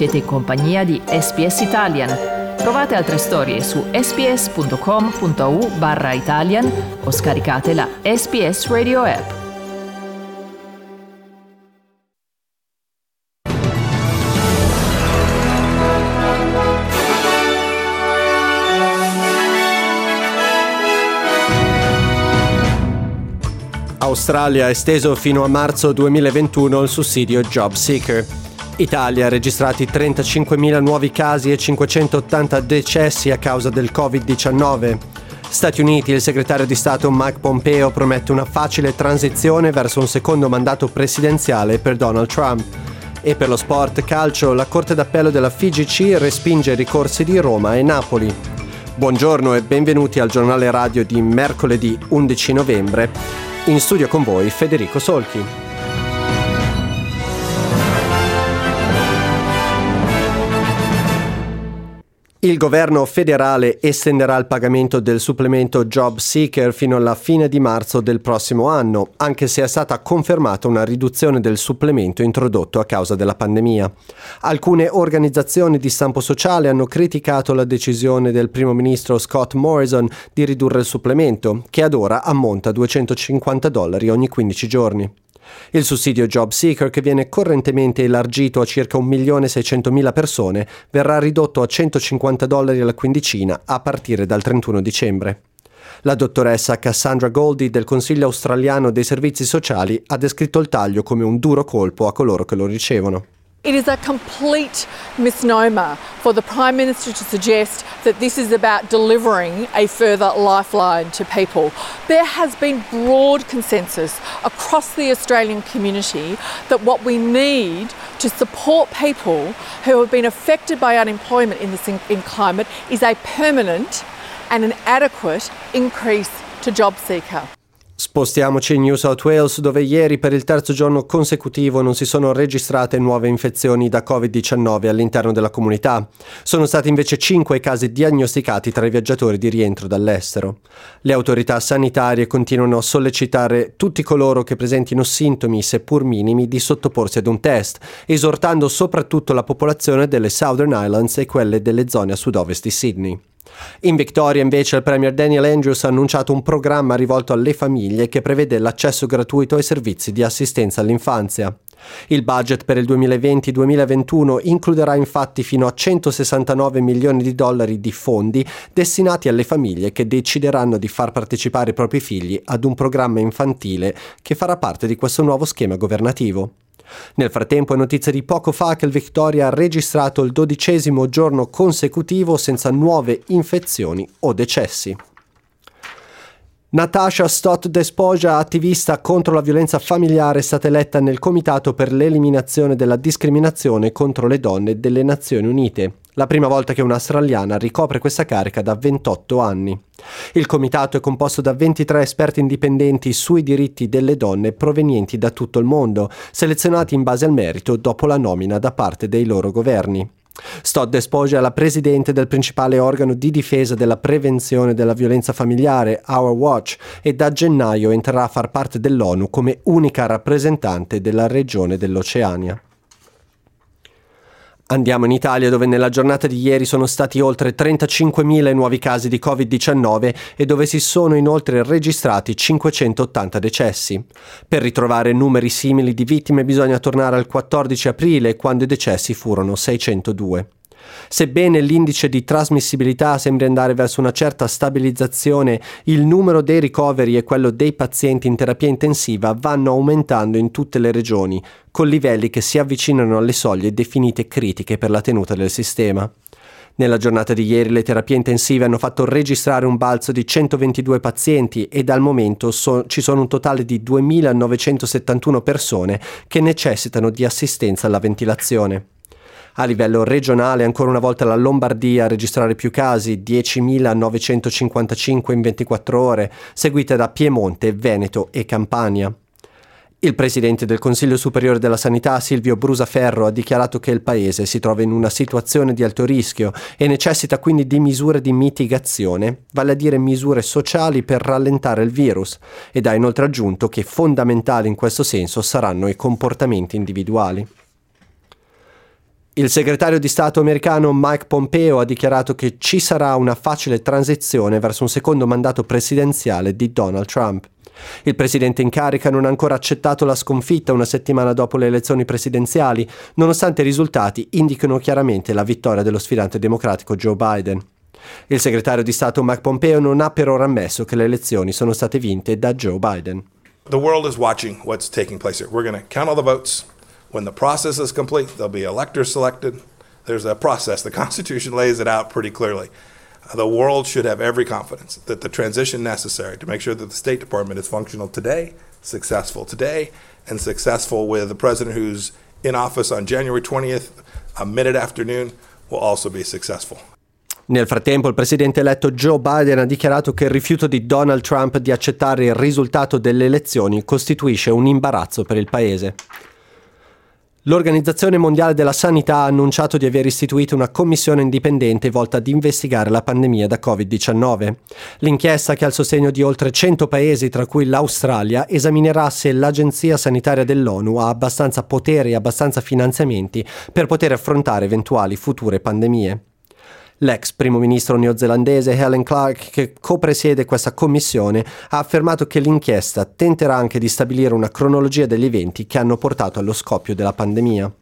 Siete in compagnia di SPS Italian. Trovate altre storie su sps.com.au barra Italian o scaricate la SPS Radio app. Australia ha esteso fino a marzo 2021 il sussidio Job Seeker. Italia registrati 35.000 nuovi casi e 580 decessi a causa del Covid-19. Stati Uniti, il segretario di Stato Mike Pompeo promette una facile transizione verso un secondo mandato presidenziale per Donald Trump. E per lo sport calcio, la Corte d'Appello della FIGC respinge i ricorsi di Roma e Napoli. Buongiorno e benvenuti al giornale radio di mercoledì 11 novembre. In studio con voi Federico Solchi. Il governo federale estenderà il pagamento del supplemento Job Seeker fino alla fine di marzo del prossimo anno, anche se è stata confermata una riduzione del supplemento introdotto a causa della pandemia. Alcune organizzazioni di stampo sociale hanno criticato la decisione del primo ministro Scott Morrison di ridurre il supplemento, che ad ora ammonta a 250 dollari ogni 15 giorni. Il sussidio Job Seeker, che viene correntemente elargito a circa 1.600.000 persone, verrà ridotto a 150 dollari alla quindicina a partire dal 31 dicembre. La dottoressa Cassandra Goldie del Consiglio australiano dei servizi sociali ha descritto il taglio come un duro colpo a coloro che lo ricevono. It is a complete misnomer for the Prime Minister to suggest that this is about delivering a further lifeline to people. There has been broad consensus across the Australian community that what we need to support people who have been affected by unemployment in this in, in climate is a permanent and an adequate increase to job seeker. Spostiamoci in New South Wales dove ieri per il terzo giorno consecutivo non si sono registrate nuove infezioni da Covid-19 all'interno della comunità. Sono stati invece cinque i casi diagnosticati tra i viaggiatori di rientro dall'estero. Le autorità sanitarie continuano a sollecitare tutti coloro che presentino sintomi, seppur minimi, di sottoporsi ad un test, esortando soprattutto la popolazione delle Southern Islands e quelle delle zone a sud-ovest di Sydney. In Victoria invece il Premier Daniel Andrews ha annunciato un programma rivolto alle famiglie che prevede l'accesso gratuito ai servizi di assistenza all'infanzia. Il budget per il 2020-2021 includerà infatti fino a 169 milioni di dollari di fondi destinati alle famiglie che decideranno di far partecipare i propri figli ad un programma infantile che farà parte di questo nuovo schema governativo. Nel frattempo è notizia di poco fa che il Victoria ha registrato il dodicesimo giorno consecutivo senza nuove infezioni o decessi. Natasha Stott Despoja, attivista contro la violenza familiare, è stata eletta nel Comitato per l'eliminazione della discriminazione contro le donne delle Nazioni Unite, la prima volta che un'australiana ricopre questa carica da 28 anni. Il comitato è composto da 23 esperti indipendenti sui diritti delle donne provenienti da tutto il mondo, selezionati in base al merito dopo la nomina da parte dei loro governi. Stott Despoja è la presidente del principale organo di difesa della prevenzione della violenza familiare, Our Watch, e da gennaio entrerà a far parte dell'ONU come unica rappresentante della regione dell'Oceania. Andiamo in Italia dove nella giornata di ieri sono stati oltre 35.000 nuovi casi di Covid-19 e dove si sono inoltre registrati 580 decessi. Per ritrovare numeri simili di vittime bisogna tornare al 14 aprile quando i decessi furono 602. Sebbene l'indice di trasmissibilità sembri andare verso una certa stabilizzazione, il numero dei ricoveri e quello dei pazienti in terapia intensiva vanno aumentando in tutte le regioni, con livelli che si avvicinano alle soglie definite critiche per la tenuta del sistema. Nella giornata di ieri le terapie intensive hanno fatto registrare un balzo di 122 pazienti e dal momento so- ci sono un totale di 2.971 persone che necessitano di assistenza alla ventilazione. A livello regionale, ancora una volta la Lombardia a registrare più casi, 10.955 in 24 ore, seguite da Piemonte, Veneto e Campania. Il presidente del Consiglio Superiore della Sanità, Silvio Brusaferro, ha dichiarato che il Paese si trova in una situazione di alto rischio e necessita quindi di misure di mitigazione, vale a dire misure sociali per rallentare il virus, ed ha inoltre aggiunto che fondamentali in questo senso saranno i comportamenti individuali. Il segretario di Stato americano Mike Pompeo ha dichiarato che ci sarà una facile transizione verso un secondo mandato presidenziale di Donald Trump. Il presidente in carica non ha ancora accettato la sconfitta una settimana dopo le elezioni presidenziali, nonostante i risultati indichino chiaramente la vittoria dello sfidante democratico Joe Biden. Il segretario di Stato Mike Pompeo non ha per ora ammesso che le elezioni sono state vinte da Joe Biden. The world is watching what's taking place here. We're going to count all the votes. When the process is complete, there'll be electors selected. There's a process. The Constitution lays it out pretty clearly. The world should have every confidence that the transition necessary to make sure that the State Department is functional today, successful today, and successful with the president who's in office on January 20th, a minute afternoon, will also be successful. Nel frattempo il presidente eletto Joe Biden ha dichiarato che il rifiuto di Donald Trump di accettare il risultato delle elezioni costituisce un imbarazzo per il paese. L'Organizzazione Mondiale della Sanità ha annunciato di aver istituito una commissione indipendente volta ad investigare la pandemia da Covid-19. L'inchiesta, che ha il sostegno di oltre 100 paesi, tra cui l'Australia, esaminerà se l'Agenzia Sanitaria dell'ONU ha abbastanza potere e abbastanza finanziamenti per poter affrontare eventuali future pandemie. L'ex primo ministro neozelandese Helen Clark, che copresiede questa commissione, ha affermato che l'inchiesta tenterà anche di stabilire una cronologia degli eventi che hanno portato allo scoppio della pandemia.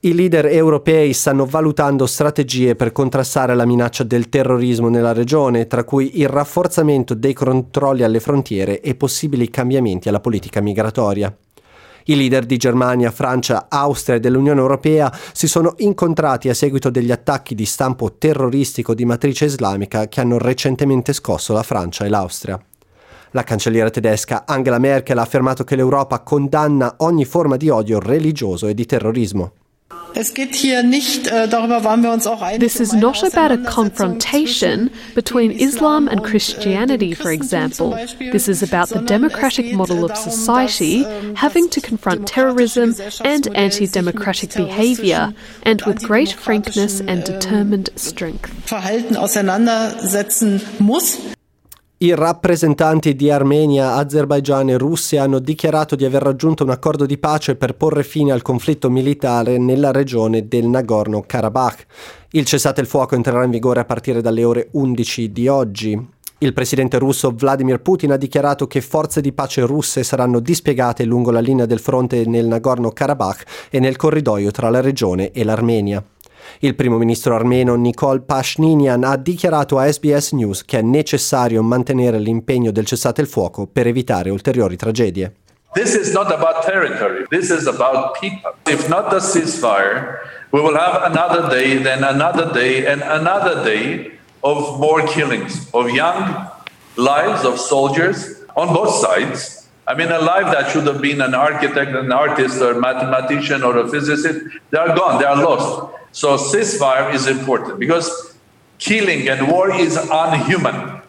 I leader europei stanno valutando strategie per contrastare la minaccia del terrorismo nella regione, tra cui il rafforzamento dei controlli alle frontiere e possibili cambiamenti alla politica migratoria. I leader di Germania, Francia, Austria e dell'Unione Europea si sono incontrati a seguito degli attacchi di stampo terroristico di matrice islamica che hanno recentemente scosso la Francia e l'Austria. La cancelliera tedesca Angela Merkel ha affermato che l'Europa condanna ogni forma di odio religioso e di terrorismo. This is not about a confrontation between Islam and Christianity, for example. This is about the democratic model of society having to confront terrorism and anti democratic behavior, and with great frankness and determined strength. I rappresentanti di Armenia, Azerbaigian e Russia hanno dichiarato di aver raggiunto un accordo di pace per porre fine al conflitto militare nella regione del Nagorno-Karabakh. Il cessate il fuoco entrerà in vigore a partire dalle ore 11 di oggi. Il presidente russo Vladimir Putin ha dichiarato che forze di pace russe saranno dispiegate lungo la linea del fronte nel Nagorno-Karabakh e nel corridoio tra la regione e l'Armenia. Il primo ministro armeno Nikol Pashinyan ha dichiarato a SBS News che è necessario mantenere l'impegno del cessate il fuoco per evitare ulteriori tragedie. This is not about territory. This is about people. If not the ceasefire, we will have another day, then another day, and another day of more killings of young lives of soldiers on both sides. I mean, a life that should have been an architect, an artist, or a mathematician, or a physicist, they are gone, they are lost. So ceasefire is important because killing and war is unhuman.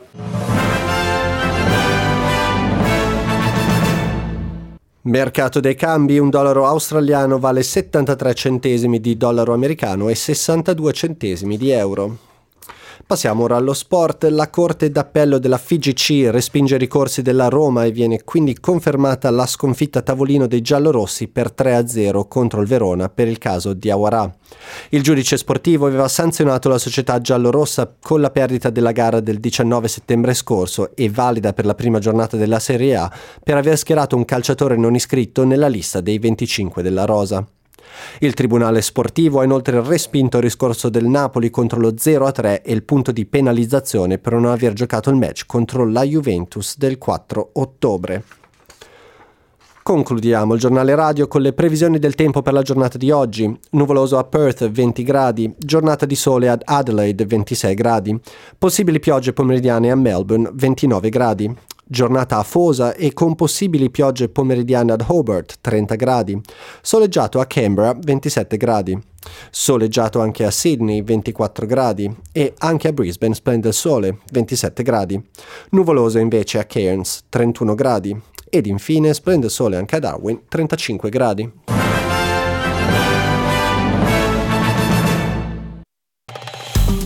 Mercato dei cambi, un dollaro australiano vale 73 centesimi di dollaro americano e 62 centesimi di euro. Passiamo ora allo sport. La Corte d'Appello della FIGC respinge i ricorsi della Roma e viene quindi confermata la sconfitta a tavolino dei giallorossi per 3-0 contro il Verona per il caso di Awarà. Il giudice sportivo aveva sanzionato la società giallorossa con la perdita della gara del 19 settembre scorso e valida per la prima giornata della Serie A per aver schierato un calciatore non iscritto nella lista dei 25 della Rosa. Il Tribunale Sportivo ha inoltre respinto il riscorso del Napoli contro lo 0-3 e il punto di penalizzazione per non aver giocato il match contro la Juventus del 4 ottobre. Concludiamo il giornale radio con le previsioni del tempo per la giornata di oggi. Nuvoloso a Perth 20 gradi, giornata di sole ad Adelaide 26 gradi, possibili piogge pomeridiane a Melbourne 29 gradi, giornata afosa e con possibili piogge pomeridiane ad Hobart 30 gradi, soleggiato a Canberra 27 gradi. Soleggiato anche a Sydney 24 gradi e anche a Brisbane splende il sole 27 gradi. Nuvoloso invece a Cairns 31 gradi ed infine splende il sole anche a Darwin 35 gradi.